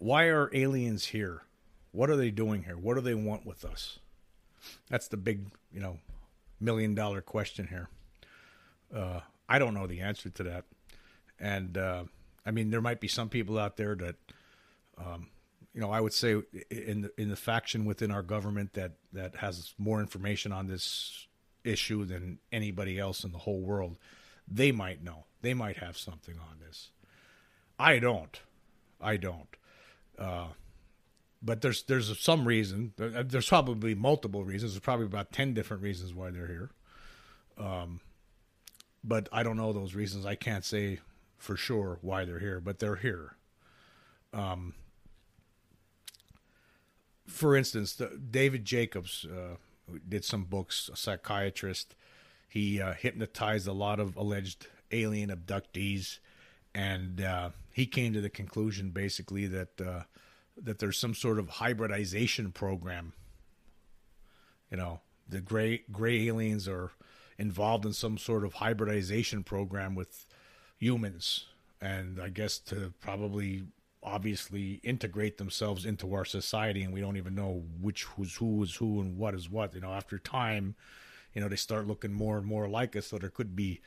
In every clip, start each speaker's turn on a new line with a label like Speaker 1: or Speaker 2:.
Speaker 1: why are aliens here? What are they doing here? What do they want with us? That's the big, you know, million dollar question here. Uh, I don't know the answer to that, and uh, I mean, there might be some people out there that, um, you know, I would say in the, in the faction within our government that that has more information on this issue than anybody else in the whole world. They might know. They might have something on this. I don't. I don't. Uh, but there's there's some reason. There's probably multiple reasons. There's probably about ten different reasons why they're here. Um, but I don't know those reasons. I can't say for sure why they're here, but they're here. Um, for instance, the, David Jacobs uh, did some books, a psychiatrist. He uh, hypnotized a lot of alleged alien abductees, and uh, he came to the conclusion basically that uh, that there's some sort of hybridization program. You know, the gray gray aliens are involved in some sort of hybridization program with humans, and I guess to probably obviously integrate themselves into our society, and we don't even know which who's who is who and what is what. You know, after time, you know, they start looking more and more like us, so there could be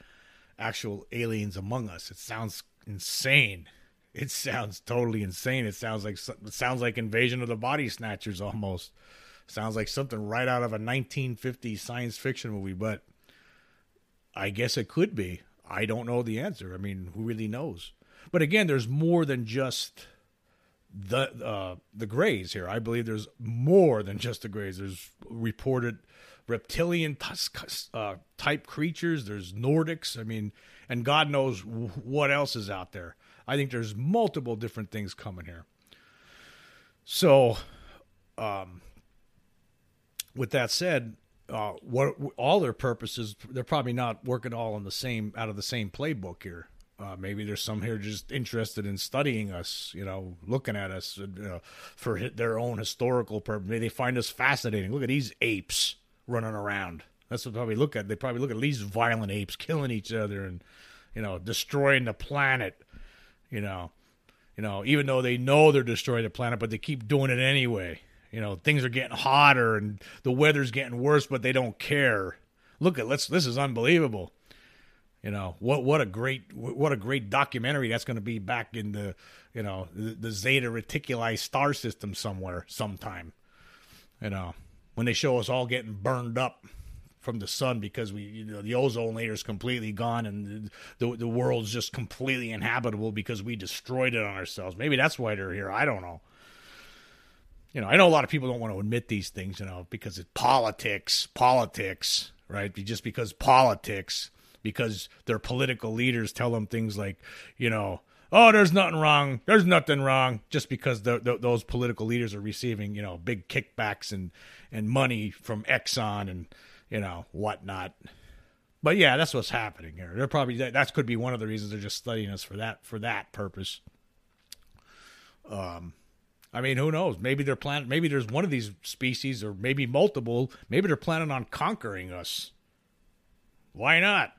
Speaker 1: actual aliens among us. It sounds insane. It sounds totally insane. It sounds like it sounds like Invasion of the Body Snatchers almost. Sounds like something right out of a 1950s science fiction movie, but I guess it could be. I don't know the answer. I mean, who really knows? But again, there's more than just the uh, the Greys here. I believe there's more than just the Greys. There's reported reptilian uh, type creatures. There's Nordics. I mean, and God knows what else is out there. I think there's multiple different things coming here. So, um, with that said, uh, what all their purposes, they're probably not working all on the same out of the same playbook here. Uh, maybe there's some here just interested in studying us, you know, looking at us uh, for their own historical purpose. Maybe they find us fascinating. Look at these apes running around. That's what they probably look at. They probably look at these violent apes killing each other and, you know, destroying the planet. You know, you know, even though they know they're destroying the planet, but they keep doing it anyway. You know, things are getting hotter and the weather's getting worse, but they don't care. Look at let's. This is unbelievable. You know what? What a great what a great documentary that's going to be back in the you know the, the Zeta Reticuli star system somewhere sometime. You know when they show us all getting burned up from the sun because we you know the ozone layer is completely gone and the the world's just completely inhabitable because we destroyed it on ourselves. Maybe that's why they're here. I don't know you know, I know a lot of people don't want to admit these things, you know, because it's politics, politics, right? Just because politics, because their political leaders tell them things like, you know, oh, there's nothing wrong, there's nothing wrong, just because the, the, those political leaders are receiving, you know, big kickbacks and and money from Exxon and you know whatnot. But yeah, that's what's happening here. They're probably that that could be one of the reasons they're just studying us for that for that purpose. Um, I mean, who knows? Maybe they're planning. Maybe there's one of these species, or maybe multiple. Maybe they're planning on conquering us. Why not?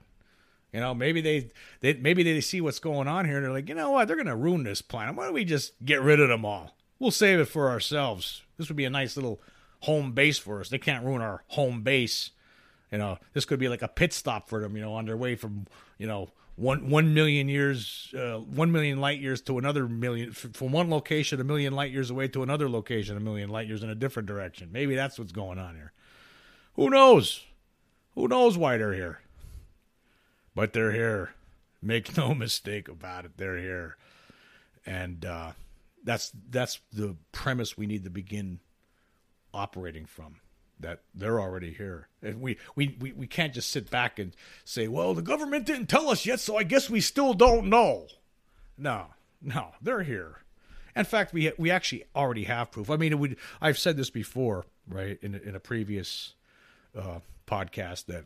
Speaker 1: You know, maybe they, they maybe they see what's going on here, and they're like, you know what? They're to ruin this planet. Why don't we just get rid of them all? We'll save it for ourselves. This would be a nice little home base for us. They can't ruin our home base. You know, this could be like a pit stop for them. You know, on their way from you know one one million years, uh, one million light years to another million from one location a million light years away to another location a million light years in a different direction. Maybe that's what's going on here. Who knows? Who knows why they're here? But they're here. Make no mistake about it. They're here, and uh, that's that's the premise we need to begin operating from that they're already here. And we, we, we, we can't just sit back and say, well, the government didn't tell us yet, so I guess we still don't know. No, no, they're here. In fact, we we actually already have proof. I mean, would, I've said this before, right, in, in a previous uh, podcast that,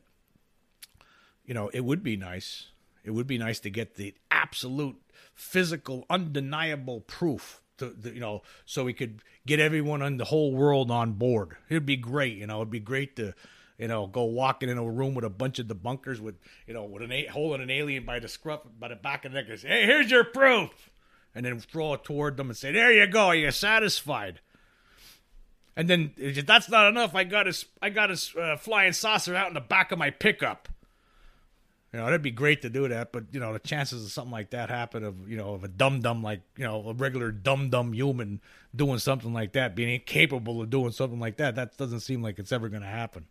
Speaker 1: you know, it would be nice. It would be nice to get the absolute physical, undeniable proof to, you know, so we could get everyone in the whole world on board. It'd be great, you know. It'd be great to, you know, go walking in a room with a bunch of debunkers with, you know, with an holding an alien by the scruff by the back of the neck and say, "Hey, here's your proof." and then throw it toward them and say, "There you go, Are you're satisfied." And then that's not enough. I got a I got a uh, flying saucer out in the back of my pickup. You know, that'd be great to do that, but you know, the chances of something like that happen of you know of a dum dum like you know a regular dum dum human doing something like that, being incapable of doing something like that, that doesn't seem like it's ever going to happen.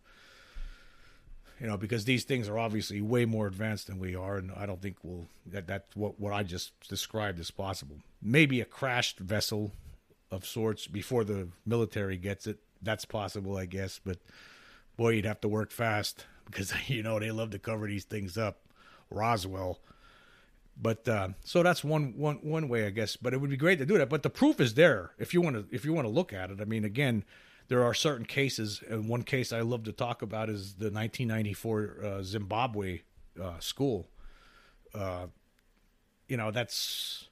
Speaker 1: You know, because these things are obviously way more advanced than we are, and I don't think we'll that that's what what I just described is possible. Maybe a crashed vessel of sorts before the military gets it. That's possible, I guess, but boy, you'd have to work fast because you know they love to cover these things up. Roswell. But uh, so that's one one one way, I guess. But it would be great to do that. But the proof is there if you want to if you want to look at it. I mean, again, there are certain cases, and one case I love to talk about is the 1994 uh, Zimbabwe uh, school. Uh, you know, that's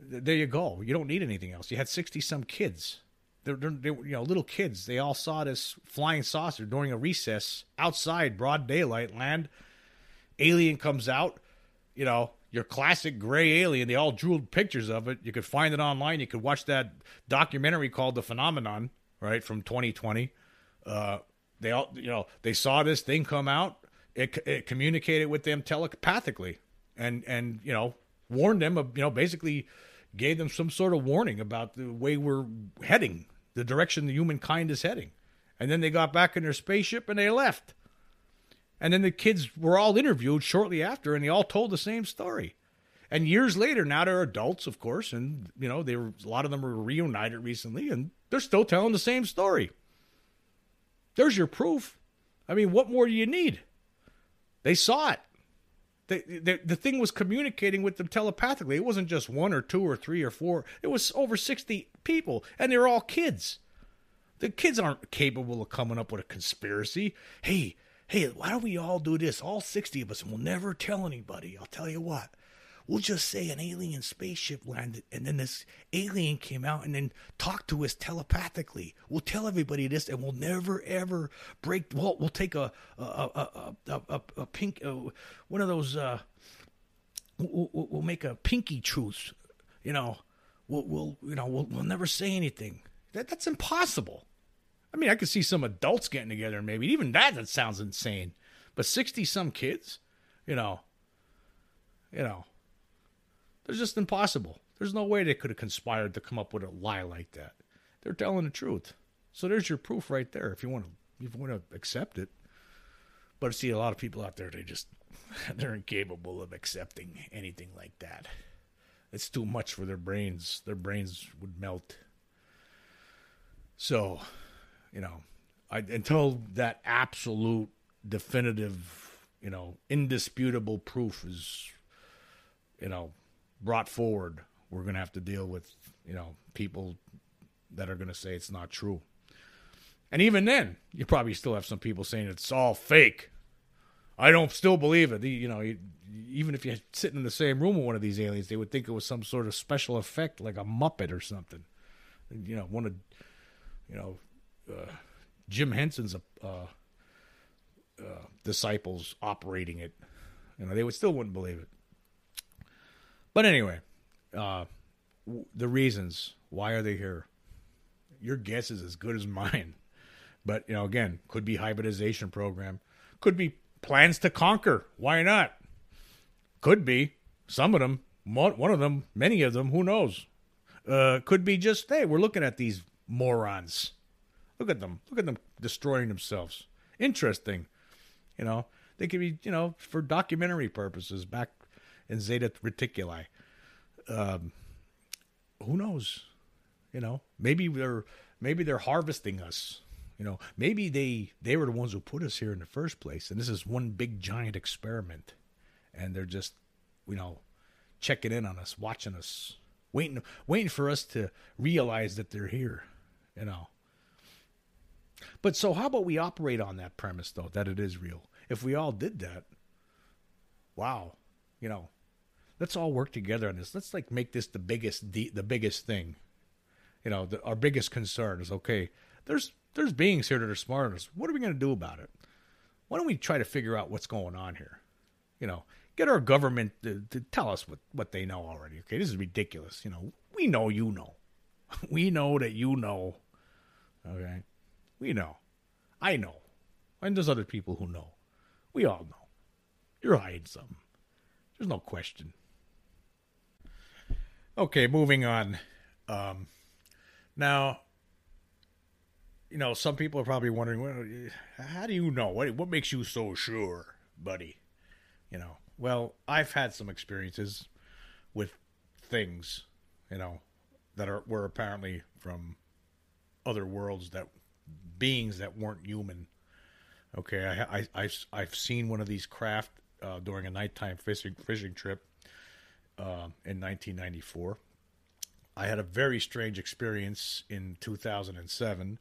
Speaker 1: there. You go. You don't need anything else. You had 60 some kids they're, they're, you know little kids. They all saw this flying saucer during a recess outside, broad daylight. Land alien comes out. You know your classic gray alien. They all drew pictures of it. You could find it online. You could watch that documentary called The Phenomenon, right from 2020. Uh, they all you know they saw this thing come out. It, it communicated with them telepathically, and and you know warned them of you know basically gave them some sort of warning about the way we're heading the direction the humankind is heading. And then they got back in their spaceship and they left. And then the kids were all interviewed shortly after and they all told the same story. And years later, now they're adults, of course, and you know, they were a lot of them were reunited recently and they're still telling the same story. There's your proof. I mean, what more do you need? They saw it. The, the, the thing was communicating with them telepathically. It wasn't just one or two or three or four. It was over 60 people, and they're all kids. The kids aren't capable of coming up with a conspiracy. Hey, hey, why don't we all do this? All 60 of us, and we'll never tell anybody. I'll tell you what. We'll just say an alien spaceship landed, and then this alien came out and then talked to us telepathically. We'll tell everybody this, and we'll never ever break. We'll, we'll take a a a a, a, a pink uh, one of those. Uh, we'll, we'll make a pinky truce. You know, we'll, we'll you know we'll, we'll never say anything. That that's impossible. I mean, I could see some adults getting together, and maybe even that that sounds insane. But sixty some kids, you know, you know they're just impossible. There's no way they could have conspired to come up with a lie like that. They're telling the truth. So there's your proof right there if you want to if you want to accept it. But I see a lot of people out there they just they're incapable of accepting anything like that. It's too much for their brains. Their brains would melt. So, you know, I, until that absolute definitive, you know, indisputable proof is you know, brought forward, we're going to have to deal with, you know, people that are going to say it's not true. And even then, you probably still have some people saying it's all fake. I don't still believe it. You know, even if you're sitting in the same room with one of these aliens, they would think it was some sort of special effect, like a Muppet or something. You know, one of, you know, uh, Jim Henson's uh, uh, disciples operating it. You know, they would still wouldn't believe it. But anyway, uh, the reasons why are they here? Your guess is as good as mine. But you know, again, could be hybridization program, could be plans to conquer. Why not? Could be some of them. One of them, many of them. Who knows? Uh, could be just hey, we're looking at these morons. Look at them. Look at them destroying themselves. Interesting. You know, they could be, you know, for documentary purposes back in Zeta Reticuli. Um, who knows? You know, maybe they're maybe they're harvesting us. You know, maybe they they were the ones who put us here in the first place, and this is one big giant experiment, and they're just, you know, checking in on us, watching us, waiting waiting for us to realize that they're here. You know. But so how about we operate on that premise though that it is real? If we all did that, wow, you know, let's all work together on this. Let's like make this the biggest the, the biggest thing. You know, the, our biggest concern is okay. There's there's beings here that are smarter than us. What are we going to do about it? Why don't we try to figure out what's going on here? You know, get our government to, to tell us what, what they know already. Okay, this is ridiculous. You know, we know you know. we know that you know. Okay, we know. I know. And there's other people who know. We all know. You're hiding something. There's no question. Okay, moving on. Um, now, you know, some people are probably wondering, well, how do you know? What, what makes you so sure, buddy? You know, well, I've had some experiences with things, you know, that are were apparently from other worlds that beings that weren't human. Okay, I, I I've I've seen one of these craft uh, during a nighttime fishing fishing trip uh, in 1994. I had a very strange experience in 2007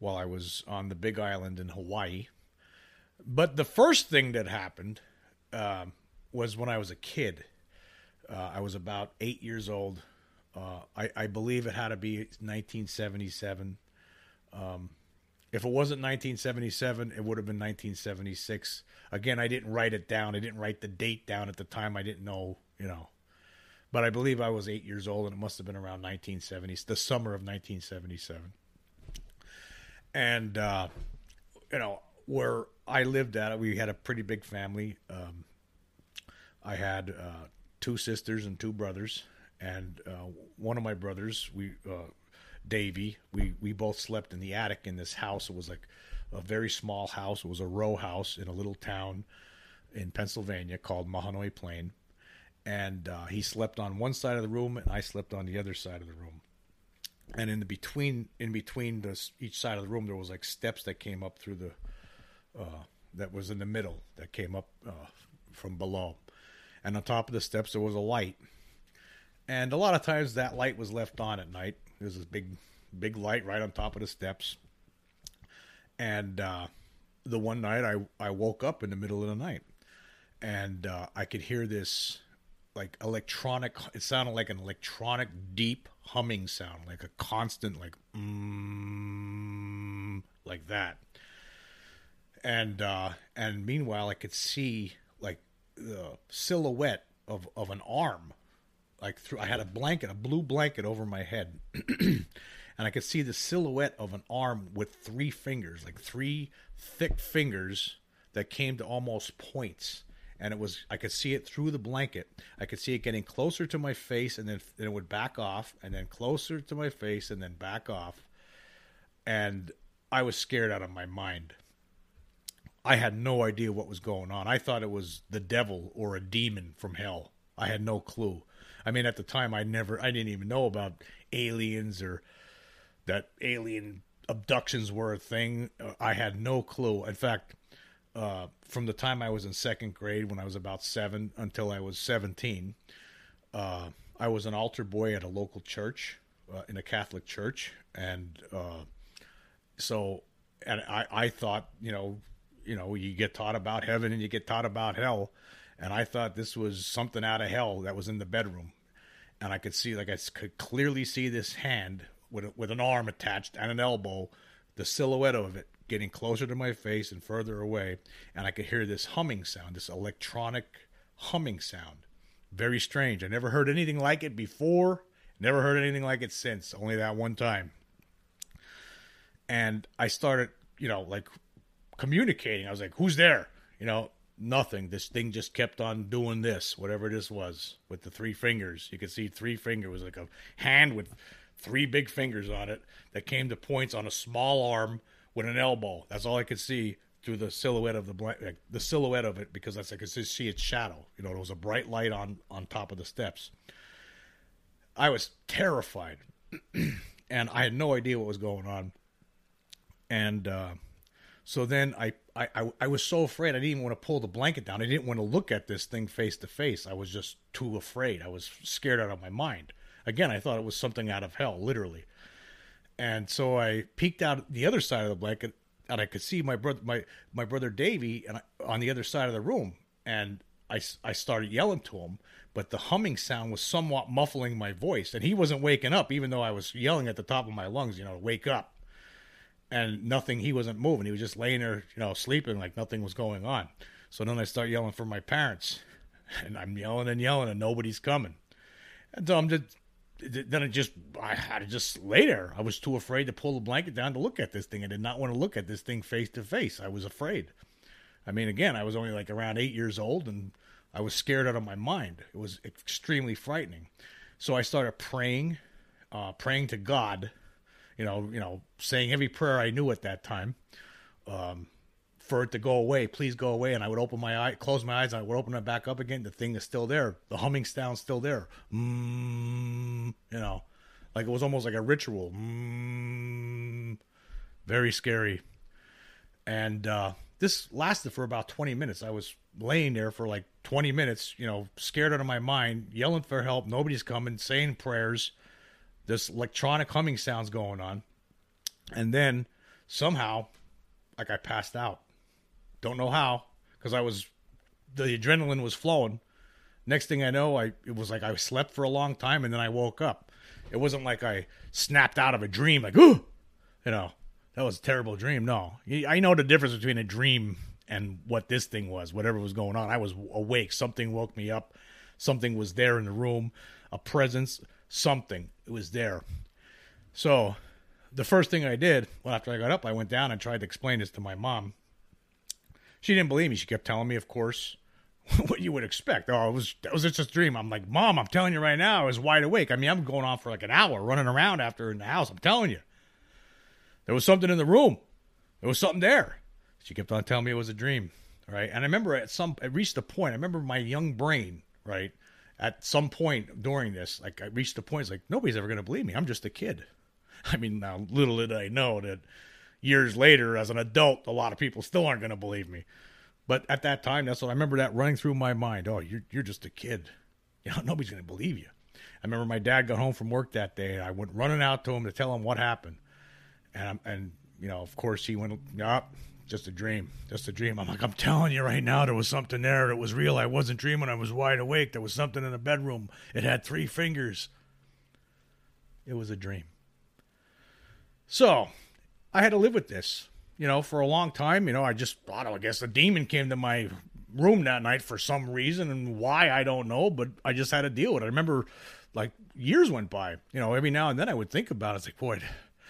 Speaker 1: while I was on the Big Island in Hawaii. But the first thing that happened uh, was when I was a kid. Uh, I was about eight years old. Uh, I, I, believe it had to be 1977. Um, if it wasn't 1977, it would have been 1976. Again, I didn't write it down. I didn't write the date down at the time. I didn't know, you know. But I believe I was eight years old, and it must have been around 1970, the summer of 1977 and uh, you know where I lived at, we had a pretty big family. Um, I had uh, two sisters and two brothers, and uh, one of my brothers, we uh, Davy, we we both slept in the attic in this house. It was like a very small house. It was a row house in a little town in Pennsylvania called Mahanoy Plane. And uh, he slept on one side of the room, and I slept on the other side of the room and in the between in between this each side of the room there was like steps that came up through the uh, that was in the middle that came up uh, from below. And on top of the steps there was a light. And a lot of times that light was left on at night. There's this big big light right on top of the steps. And uh, the one night I, I woke up in the middle of the night and uh, I could hear this like electronic it sounded like an electronic deep humming sound like a constant like mm, like that. And uh and meanwhile i could see like the silhouette of of an arm like through i had a blanket a blue blanket over my head. And i could see the silhouette of an arm with three fingers like three thick fingers that came to almost points and it was I could see it through the blanket. I could see it getting closer to my face, and then, then it would back off, and then closer to my face, and then back off. And I was scared out of my mind. I had no idea what was going on. I thought it was the devil or a demon from hell. I had no clue. I mean, at the time, I never, I didn't even know about aliens or that alien abductions were a thing. Uh, I had no clue. In fact, uh, from the time I was in second grade, when I was about seven, until I was 17. Uh, I was an altar boy at a local church, uh, in a Catholic church, and uh, so, and I, I thought, you know, you know, you get taught about heaven and you get taught about hell, and I thought this was something out of hell that was in the bedroom, and I could see, like, I could clearly see this hand with with an arm attached and an elbow, the silhouette of it getting closer to my face and further away, and I could hear this humming sound, this electronic humming sound. Very strange. I never heard anything like it before, never heard anything like it since, only that one time. And I started, you know, like communicating. I was like, who's there? You know, nothing. This thing just kept on doing this, whatever this was, with the three fingers. You could see three fingers. It was like a hand with three big fingers on it that came to points on a small arm with an elbow. That's all I could see through the silhouette of the like, the silhouette of it because that's I could see its shadow. You know, there was a bright light on on top of the steps. I was terrified, and I had no idea what was going on. And uh, so then I, I I was so afraid I didn't even want to pull the blanket down. I didn't want to look at this thing face to face. I was just too afraid. I was scared out of my mind. Again, I thought it was something out of hell, literally. And so I peeked out the other side of the blanket, and I could see my brother, my my brother Davy, and on the other side of the room. And I I started yelling to him, but the humming sound was somewhat muffling my voice, and he wasn't waking up, even though I was yelling at the top of my lungs, you know, wake up. And nothing, he wasn't moving. He was just laying there, you know, sleeping like nothing was going on. So then I start yelling for my parents, and I'm yelling and yelling, and nobody's coming. And so I'm just then I just I had to just lay there. I was too afraid to pull the blanket down to look at this thing. I did not want to look at this thing face to face. I was afraid. I mean, again, I was only like around eight years old, and I was scared out of my mind. It was extremely frightening. So I started praying, uh, praying to God. You know, you know, saying every prayer I knew at that time. Um, for it to go away, please go away. And I would open my eye, close my eyes, and I would open it back up again. The thing is still there. The humming sound's still there. Mm, you know, like it was almost like a ritual. Mm, very scary. And uh, this lasted for about 20 minutes. I was laying there for like 20 minutes, you know, scared out of my mind, yelling for help. Nobody's coming, saying prayers. This electronic humming sounds going on. And then somehow, like I passed out. Don't know how, because I was the adrenaline was flowing. Next thing I know, I it was like I slept for a long time and then I woke up. It wasn't like I snapped out of a dream, like ooh, you know, that was a terrible dream. No, I know the difference between a dream and what this thing was. Whatever was going on, I was awake. Something woke me up. Something was there in the room, a presence, something. It was there. So, the first thing I did, well, after I got up, I went down and tried to explain this to my mom. She didn't believe me. She kept telling me, of course, what you would expect. Oh, it was that was just a dream. I'm like, Mom, I'm telling you right now, I was wide awake. I mean, I'm going on for like an hour, running around after in the house. I'm telling you, there was something in the room. There was something there. She kept on telling me it was a dream. Right, and I remember at some, it reached a point. I remember my young brain, right, at some point during this, like I reached a point. It's like nobody's ever going to believe me. I'm just a kid. I mean, now little did I know that years later as an adult, a lot of people still aren't going to believe me. But at that time, that's what I remember that running through my mind. Oh, you're you're just a kid. You know, nobody's going to believe you. I remember my dad got home from work that day, and I went running out to him to tell him what happened. And and you know, of course, he went, "Yup, just a dream, just a dream." I'm like, "I'm telling you right now, there was something there It was real. I wasn't dreaming. I was wide awake. There was something in the bedroom. It had three fingers. It was a dream." So I had to live with this, you know, for a long time. You know, I just thought, oh, I guess a demon came to my room that night for some reason and why I don't know, but I just had to deal with it. I remember like years went by, you know, every now and then I would think about it. It's like, boy,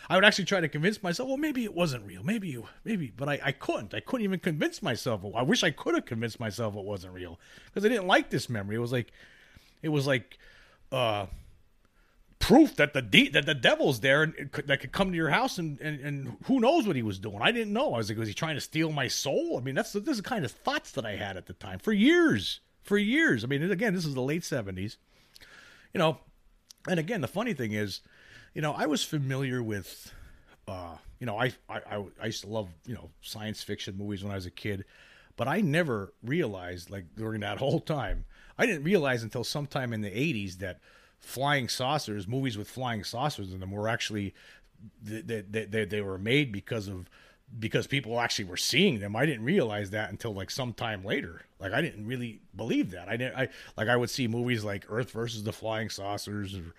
Speaker 1: I would actually try to convince myself, well, maybe it wasn't real. Maybe, you, maybe, but I, I couldn't. I couldn't even convince myself. I wish I could have convinced myself it wasn't real because I didn't like this memory. It was like, it was like, uh, proof that the de- that the devil's there and could, that could come to your house and, and and who knows what he was doing. I didn't know. I was like, was he trying to steal my soul? I mean, that's this is the kind of thoughts that I had at the time for years, for years. I mean, again, this is the late seventies, you know. And again, the funny thing is, you know, I was familiar with, uh, you know, I, I I used to love you know science fiction movies when I was a kid, but I never realized like during that whole time, I didn't realize until sometime in the eighties that flying saucers, movies with flying saucers in them, were actually they, they, they, they were made because of because people actually were seeing them. I didn't realize that until like some time later. Like I didn't really believe that. I didn't. I like I would see movies like Earth versus the Flying Saucers, or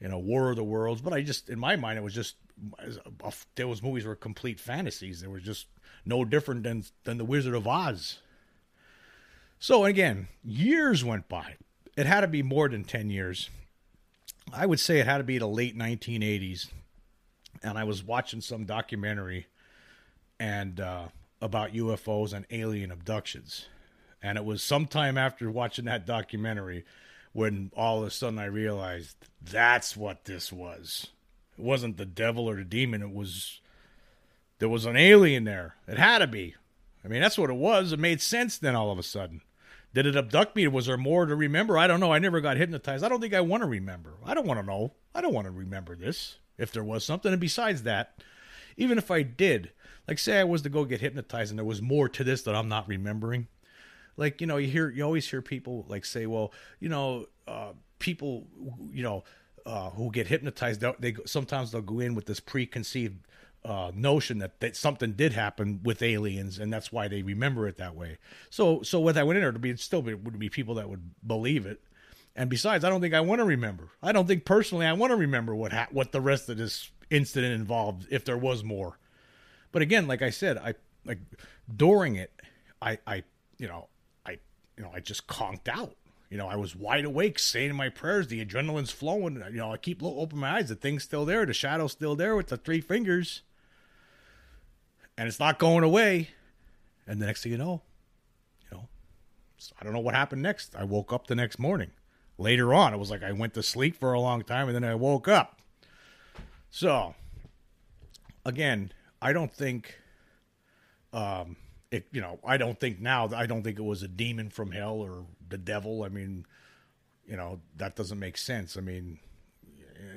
Speaker 1: you know War of the Worlds, but I just in my mind it was just those movies were complete fantasies. They were just no different than than the Wizard of Oz. So again, years went by. It had to be more than ten years I would say it had to be the late 1980s, and I was watching some documentary and uh, about UFOs and alien abductions, and it was sometime after watching that documentary when all of a sudden I realized that's what this was. It wasn't the devil or the demon. It was there was an alien there. It had to be. I mean, that's what it was. It made sense then all of a sudden. Did it abduct me? Was there more to remember? I don't know. I never got hypnotized. I don't think I want to remember. I don't want to know. I don't want to remember this if there was something. And besides that, even if I did, like say I was to go get hypnotized and there was more to this that I'm not remembering. Like, you know, you hear you always hear people like say, well, you know, uh, people, you know, uh, who get hypnotized, they sometimes they'll go in with this preconceived uh, notion that, that something did happen with aliens, and that's why they remember it that way. So, so when I went in there, to be still be, would be people that would believe it. And besides, I don't think I want to remember. I don't think personally I want to remember what ha- what the rest of this incident involved, if there was more. But again, like I said, I like during it, I I you know I you know I just conked out. You know, I was wide awake, saying my prayers. The adrenaline's flowing. You know, I keep open my eyes. The thing's still there. The shadow's still there with the three fingers, and it's not going away. And the next thing you know, you know, I don't know what happened next. I woke up the next morning. Later on, it was like I went to sleep for a long time, and then I woke up. So, again, I don't think, um, it. You know, I don't think now. I don't think it was a demon from hell or the devil. I mean, you know, that doesn't make sense. I mean,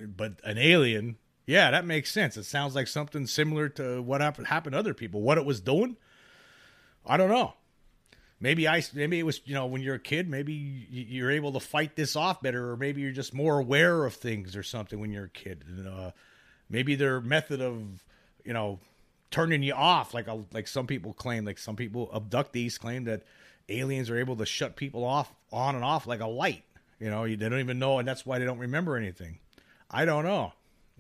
Speaker 1: but an alien, yeah, that makes sense. It sounds like something similar to what happened happened to other people. What it was doing, I don't know. Maybe I maybe it was you know when you're a kid maybe you're able to fight this off better or maybe you're just more aware of things or something when you're a kid. And, uh, maybe their method of you know turning you off like a, like some people claim like some people abductees claim that aliens are able to shut people off on and off like a light. You know, they don't even know, and that's why they don't remember anything. I don't know.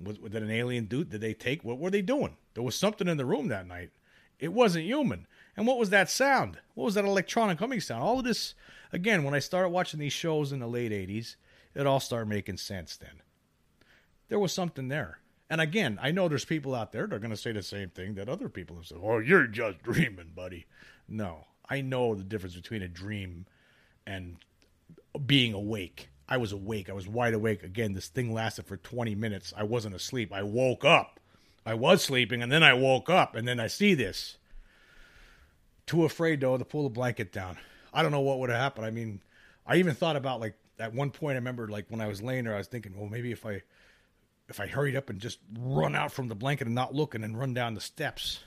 Speaker 1: Was, did an alien dude? Did they take? What were they doing? There was something in the room that night. It wasn't human. And what was that sound? What was that electronic humming sound? All of this, again, when I started watching these shows in the late 80s, it all started making sense then. There was something there. And again, I know there's people out there that are going to say the same thing that other people have said. Oh, you're just dreaming, buddy. No, I know the difference between a dream and being awake. I was awake. I was wide awake. Again, this thing lasted for 20 minutes. I wasn't asleep. I woke up. I was sleeping and then I woke up and then I see this. Too afraid though to pull the blanket down. I don't know what would have happened. I mean, I even thought about like at one point I remember like when I was laying there I was thinking, well maybe if I if I hurried up and just run out from the blanket and not look and then run down the steps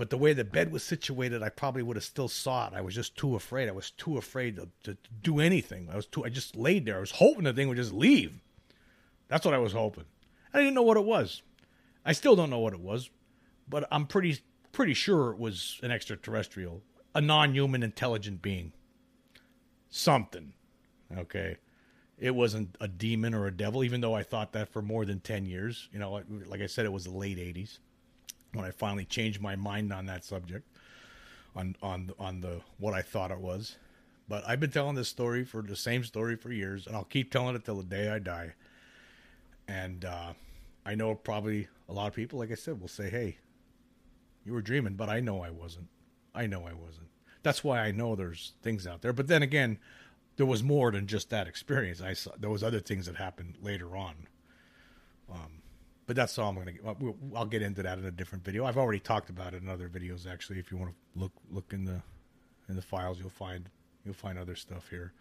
Speaker 1: but the way the bed was situated, I probably would have still saw it. I was just too afraid. I was too afraid to, to, to do anything. I was too. I just laid there. I was hoping the thing would just leave. That's what I was hoping. I didn't know what it was. I still don't know what it was, but I'm pretty pretty sure it was an extraterrestrial, a non-human intelligent being. Something. Okay. It wasn't a demon or a devil, even though I thought that for more than 10 years. You know, like I said, it was the late 80s when I finally changed my mind on that subject, on on on the what I thought it was. But I've been telling this story for the same story for years, and I'll keep telling it till the day I die. And uh, I know probably a lot of people, like I said, will say, "Hey, you were dreaming," but I know I wasn't. I know I wasn't. That's why I know there's things out there. But then again, there was more than just that experience. I saw there was other things that happened later on. Um, but that's all I'm going to. I'll get into that in a different video. I've already talked about it in other videos. Actually, if you want to look look in the in the files, you'll find you'll find other stuff here,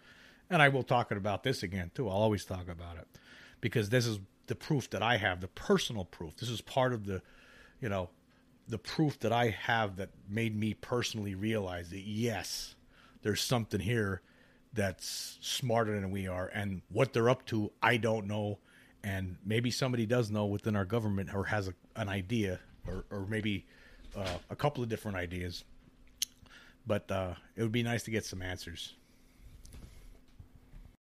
Speaker 1: and I will talk about this again too. I'll always talk about it because this is the proof that I have, the personal proof. This is part of the, you know, the proof that I have that made me personally realize that yes, there's something here that's smarter than we are, and what they're up to, I don't know and maybe somebody does know within our government or has a, an idea or, or maybe uh, a couple of different ideas. But uh, it would be nice to get some answers